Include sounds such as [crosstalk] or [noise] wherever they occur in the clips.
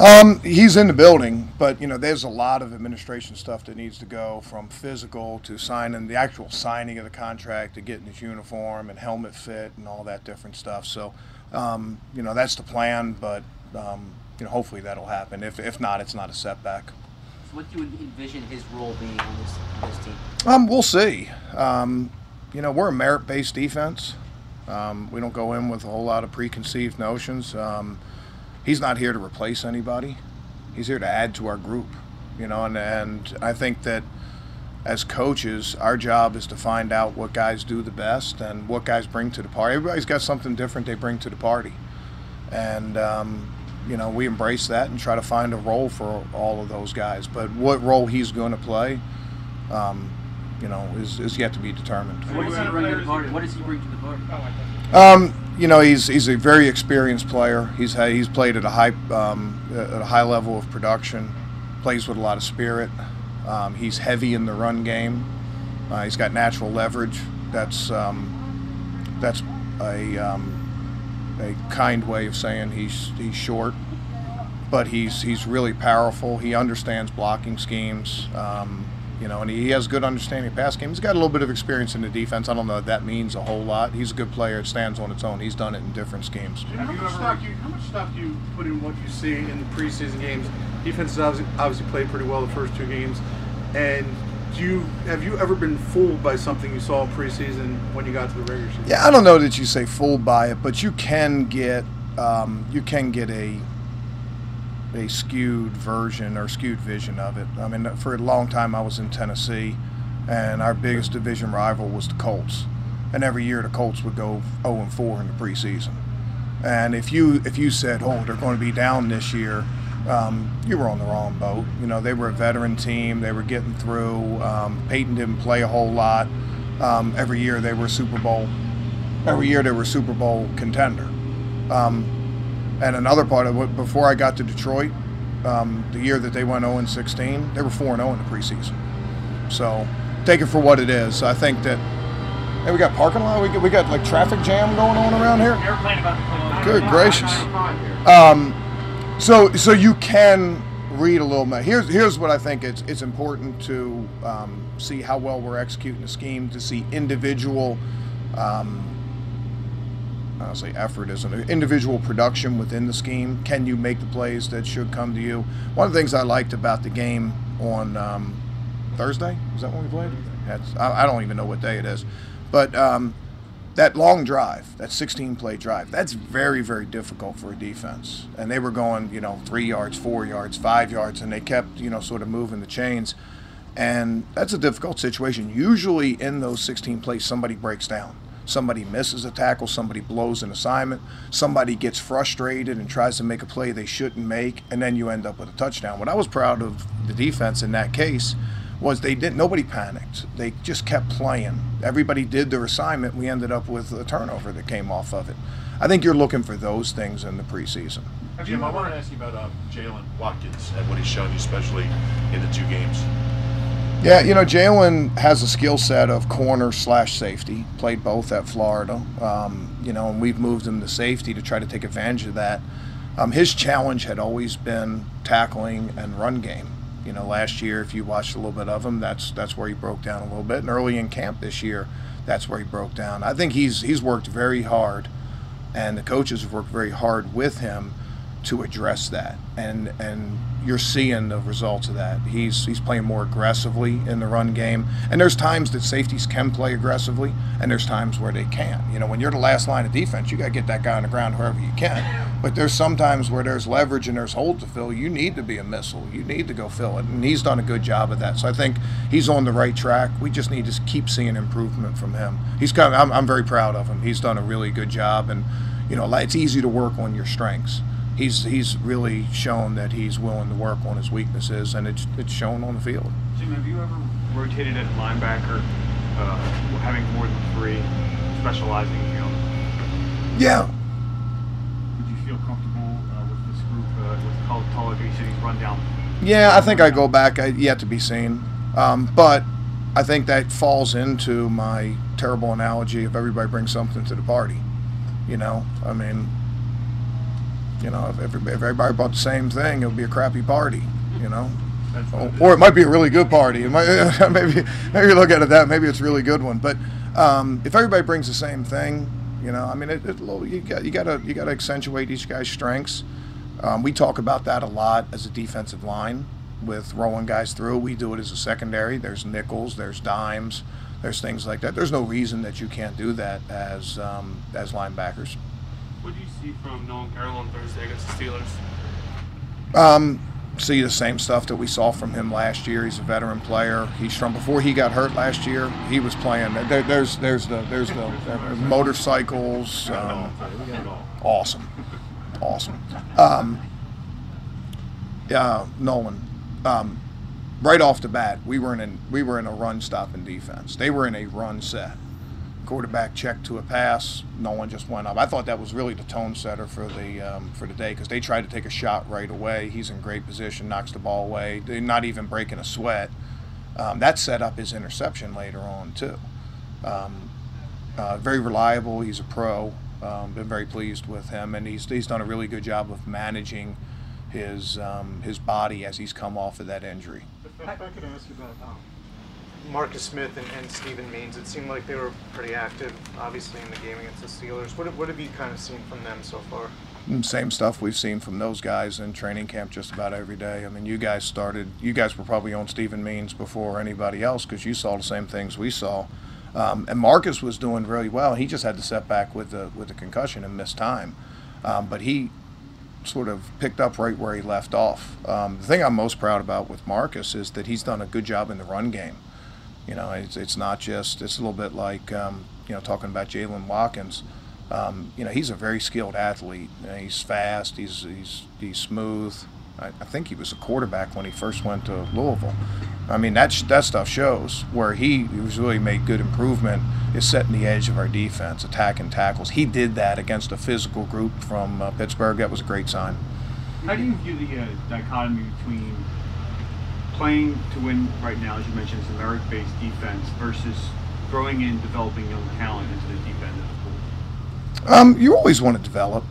Um, he's in the building, but you know, there's a lot of administration stuff that needs to go from physical to signing the actual signing of the contract to getting his uniform and helmet fit and all that different stuff. So, um, you know, that's the plan, but um, you know, hopefully that'll happen. If if not, it's not a setback. What do you envision his role being on this on this team? Um, we'll see. Um, you know, we're a merit-based defense. Um, we don't go in with a whole lot of preconceived notions. He's not here to replace anybody. He's here to add to our group. You know, and and I think that as coaches, our job is to find out what guys do the best and what guys bring to the party. Everybody's got something different they bring to the party, and um, you know we embrace that and try to find a role for all of those guys. But what role he's going to play, um, you know, is, is yet to be determined. What does he bring to the party? What does he bring to the party? Um, you know, he's he's a very experienced player. He's had, he's played at a high um, at a high level of production. Plays with a lot of spirit. Um, he's heavy in the run game. Uh, he's got natural leverage. That's um, that's a um, a kind way of saying he's he's short, but he's he's really powerful. He understands blocking schemes. You know, and he has good understanding of pass game. He's got a little bit of experience in the defense. I don't know if that means a whole lot. He's a good player. It stands on its own. He's done it in different schemes. How, much stock you, how much stock do you put in what you see in the preseason games? Defense has obviously, obviously played pretty well the first two games, and do you have you ever been fooled by something you saw in preseason when you got to the regular season? Yeah, I don't know that you say fooled by it, but you can get um, you can get a a skewed version or skewed vision of it. I mean, for a long time I was in Tennessee, and our biggest division rival was the Colts, and every year the Colts would go 0 and 4 in the preseason. And if you if you said, "Oh, they're going to be down this year," um, you were on the wrong boat. You know, they were a veteran team. They were getting through. Um, Peyton didn't play a whole lot. Um, every year they were Super Bowl. Every year they were Super Bowl contender. Um, and another part of it, before I got to Detroit, um, the year that they went 0 16, they were 4 0 in the preseason. So take it for what it is. I think that. Hey, we got parking lot. We got, we got like traffic jam going on around here. Good gracious. Um, so so you can read a little bit. Here's here's what I think it's it's important to um, see how well we're executing the scheme to see individual. Um, I'll say effort is an individual production within the scheme. Can you make the plays that should come to you? One of the things I liked about the game on um, Thursday is that when we played? That's, I, I, don't even know what day it is, but um, that long drive, that 16 play drive, that's very, very difficult for a defense. And they were going, you know, three yards, four yards, five yards, and they kept, you know, sort of moving the chains. And that's a difficult situation. Usually in those 16 plays, somebody breaks down. Somebody misses a tackle, somebody blows an assignment, somebody gets frustrated and tries to make a play they shouldn't make, and then you end up with a touchdown. What I was proud of the defense in that case was they didn't nobody panicked. They just kept playing. Everybody did their assignment. We ended up with a turnover that came off of it. I think you're looking for those things in the preseason. Jim, I wanted to ask you about uh, Jaylen Watkins and what he's shown you, especially in the two games. Yeah, you know, Jaylen has a skill set of corner slash safety. Played both at Florida. Um, you know, and we've moved him to safety to try to take advantage of that. Um, his challenge had always been tackling and run game. You know, last year, if you watched a little bit of him, that's that's where he broke down a little bit. And early in camp this year, that's where he broke down. I think he's he's worked very hard, and the coaches have worked very hard with him to address that. And and you're seeing the results of that. He's he's playing more aggressively in the run game, and there's times that safeties can play aggressively, and there's times where they can't. You know, when you're the last line of defense, you got to get that guy on the ground wherever you can. But there's sometimes where there's leverage and there's hold to fill. You need to be a missile. You need to go fill it, and he's done a good job of that. So I think he's on the right track. We just need to keep seeing improvement from him. He's kind of, I'm, I'm very proud of him. He's done a really good job, and you know, it's easy to work on your strengths he's he's really shown that he's willing to work on his weaknesses, and it's it's shown on the field. Jim, have you ever rotated at linebacker, uh, having more than three, specializing? You know. Yeah. Would you feel comfortable uh, with this group uh, with Toliga City's run down? Yeah, I think I go back. I, yet to be seen, um, but I think that falls into my terrible analogy of everybody brings something to the party. You know, I mean, You know, if everybody, if everybody bought the same thing, it would be a crappy party. You know, or, or it might be a really good party. Might, [laughs] maybe maybe you look at it that maybe it's a really good one. But um, if everybody brings the same thing, you know, I mean, it, it, you got you got to you got to accentuate each guy's strengths. Um, we talk about that a lot as a defensive line with rolling guys through. We do it as a secondary. There's nickels, there's dimes, there's things like that. There's no reason that you can't do that as um, as linebackers. What do you see from Nolan Carroll on Thursday against the Steelers? Um, see the same stuff that we saw from him last year. He's a veteran player. He's from before he got hurt last year. He was playing. There, there's there's the there's the uh, motorcycles. Um, awesome, awesome. Um, yeah, Nolan. Um, right off the bat, we were in a, we were in a run stopping defense. They were in a run set. Quarterback checked to a pass. No one just went up. I thought that was really the tone setter for the um, for the day because they tried to take a shot right away. He's in great position, knocks the ball away. They're not even breaking a sweat. Um, that set up his interception later on too. Um, uh, very reliable. He's a pro. Um, been very pleased with him, and he's he's done a really good job of managing his um, his body as he's come off of that injury. If I could ask you about um, Marcus Smith and, and Steven Means, it seemed like they were pretty active, obviously, in the game against the Steelers. What, what have you kind of seen from them so far? Mm, Same stuff we've seen from those guys in training camp just about every day. I mean, you guys started, you guys were probably on Steven Means before anybody else because you saw the same things we saw. Um, and Marcus was doing really well. He just had to set back with the with the concussion and missed time. Um, but he sort of picked up right where he left off. Um, the thing I'm most proud about with Marcus is that he's done a good job in the run game. You know, it's, it's not just, it's a little bit like, um, you know, talking about Jaylen Watkins. Um, you know, he's a very skilled athlete. You know, he's fast, he's, he's, he's smooth. I, I think he was a quarterback when he first went to Louisville. I mean, that, sh- that stuff shows where he, was really made good improvement is setting the edge of our defense, attacking tackles. He did that against a physical group from uh, Pittsburgh. That was a great sign. How do you view the uh, dichotomy between playing to win right now, as you mentioned, as a merit-based defense, versus growing and developing young talent into the deep end of the pool? Um, you always want to develop.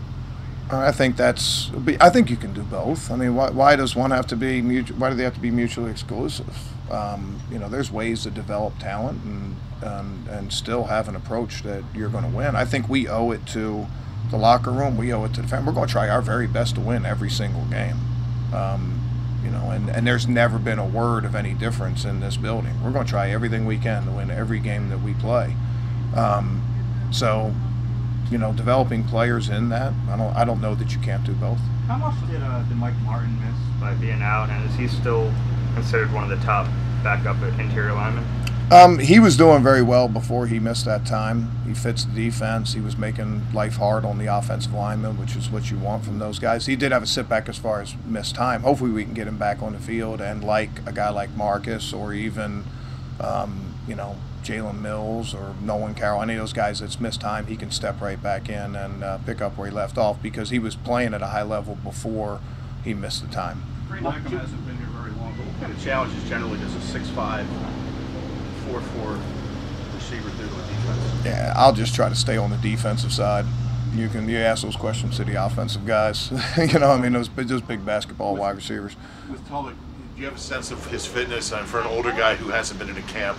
Uh, I think that's. I think you can do both. I mean, why, why does one have to be? mutu- Why do they have to be mutually exclusive? Um, you know, there's ways to develop talent and and still have an approach that you're going to win. I think we owe it to the locker room. We owe it to the fan. We're going to try our very best to win every single game. Um, you know, and, and there's never been a word of any difference in this building. We're going to try everything we can to win every game that we play. Um, so, you know, developing players in that, I don't, I don't know that you can't do both. How much did, uh, did Mike Martin miss by being out, and is he still considered one of the top backup interior linemen? Um, he was doing very well before he missed that time. He fits the defense. He was making life hard on the offensive lineman, which is what you want from those guys. He did have a setback as far as missed time. Hopefully, we can get him back on the field. And like a guy like Marcus or even, um, you know, Jalen Mills or Nolan Carroll, any of those guys that's missed time, he can step right back in and uh, pick up where he left off because he was playing at a high level before he missed the time. Green-Beckham hasn't been here very long, but what kind of challenges generally does a 6'5", 4'4", receiver do defense? Yeah, I'll just try to stay on the defensive side. You can you ask those questions to the offensive guys. [laughs] you know, I mean those those big basketball wide receivers. With Tulloch, do you have a sense of his fitness? And for an older guy who hasn't been in a camp,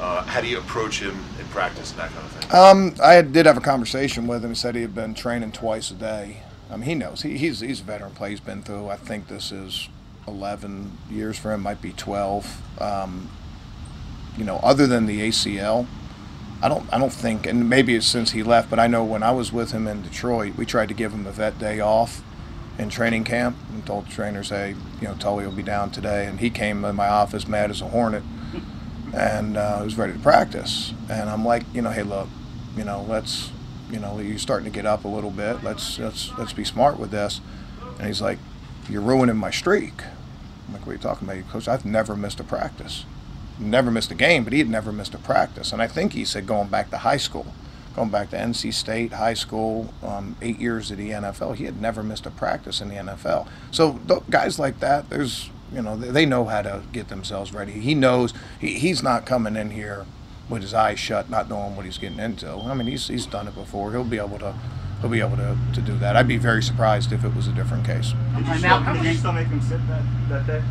uh, how do you approach him in practice and that kind of thing? Um, I had- did have a conversation with him. He said he had been training twice a day. I mean, he knows. He, he's he's a veteran player. He's been through. I think this is 11 years for him. Might be 12. Um, you know, other than the ACL, I don't I don't think. And maybe it's since he left, but I know when I was with him in Detroit, we tried to give him a vet day off in training camp and told the trainers, hey, you know, Tully will be down today. And he came in my office mad as a hornet and uh, was ready to practice. And I'm like, you know, hey, look, you know, let's, you know, you're starting to get up a little bit. Let's let's let's be smart with this. And he's like, you're ruining my streak. I'm like, what are you talking about, coach? I've never missed a practice, never missed a game, but he had never missed a practice. And I think he said going back to high school, going back to NC State, high school, um, eight years at the NFL, he had never missed a practice in the NFL. So th- guys like that, there's you know they, they know how to get themselves ready. He knows he, he's not coming in here with his eyes shut, not knowing what he's getting into. I mean, he's he's done it before. He'll be able to he'll be able to, to do that. I'd be very surprised if it was a different case. Did you I'm still, did you still make him sit that, that day?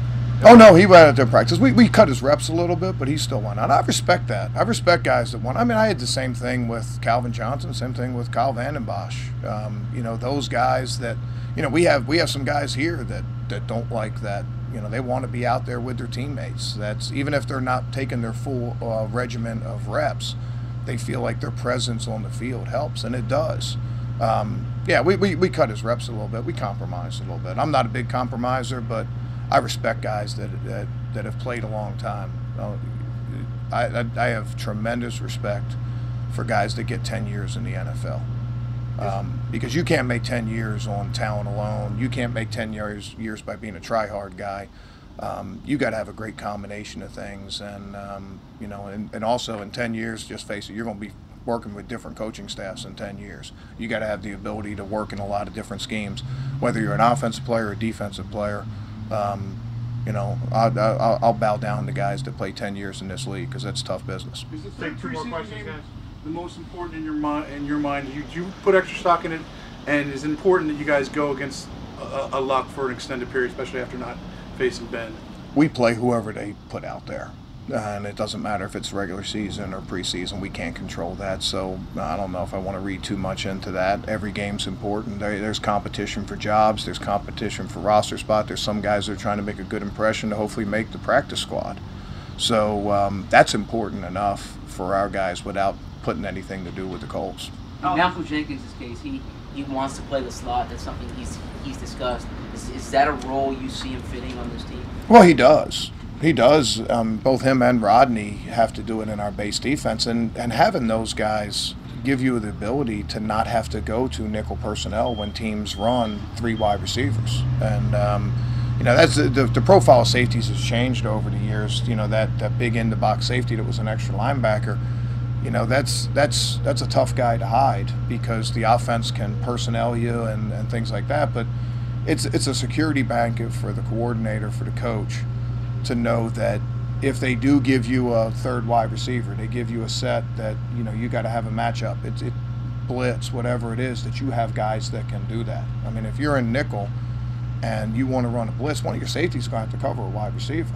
Oh no, he went out there practice. We, we cut his reps a little bit, but he still went out. I respect that. I respect guys that want. I mean, I had the same thing with Calvin Johnson, same thing with Kyle Vanden Bosch. Um, you know, those guys that you know we have we have some guys here that that don't like that. You know, they want to be out there with their teammates. That's even if they're not taking their full uh, regiment of reps, they feel like their presence on the field helps, and it does. Um, yeah, we, we, we cut his reps a little bit. We compromised a little bit. I'm not a big compromiser, but I respect guys that that, that have played a long time. Uh, I, I, I have tremendous respect for guys that get 10 years in the NFL. Um, because you can't make 10 years on talent alone. You can't make 10 years years by being a try-hard guy. Um, you got to have a great combination of things, and um, you know, and, and also in 10 years, just face it, you're going to be working with different coaching staffs in 10 years. You got to have the ability to work in a lot of different schemes, whether you're an offensive player or a defensive player. Um, you know, I'll, I'll, I'll bow down to guys that play 10 years in this league because that's tough business. Is the Take two more questions, game guys. the most important in your mind? In your mind, you you put extra stock in it, and it's important that you guys go against a, a luck for an extended period, especially after not facing Ben? we play whoever they put out there. And it doesn't matter if it's regular season or preseason. We can't control that. So I don't know if I want to read too much into that. Every game's important. There, there's competition for jobs. There's competition for roster spot. There's some guys that are trying to make a good impression to hopefully make the practice squad. So um, that's important enough for our guys without putting anything to do with the Colts. In Malcolm Jenkins' case, he, he wants to play the slot. That's something he's he's discussed. Is, is that a role you see him fitting on this team? Well, he does. He does. Um, both him and Rodney have to do it in our base defense, and and having those guys give you the ability to not have to go to nickel personnel when teams run three wide receivers, and um, you know that's the, the, the profile of safeties has changed over the years. You know that that big in the box safety that was an extra linebacker. You know that's that's that's a tough guy to hide because the offense can personnel you and, and things like that, but it's it's a security blanket for the coordinator for the coach to know that if they do give you a third wide receiver, they give you a set that you know you got to have a matchup. It's it blitz, whatever it is, that you have guys that can do that. I mean, if you're in nickel and you want to run a blitz, one of your safeties going to have to cover a wide receiver.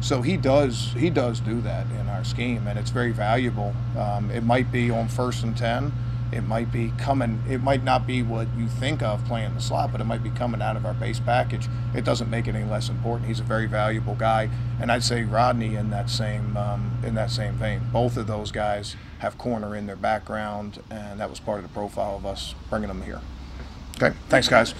So he does he does do that in our scheme, and it's very valuable. Um, it might be on first and ten. It might be coming. It might not be what you think of playing the slot, but it might be coming out of our base package. It doesn't make it any less important. He's a very valuable guy, and I'd say Rodney in that same um, in that same vein. Both of those guys have corner in their background, and that was part of the profile of us bringing them here. Okay, thanks, guys.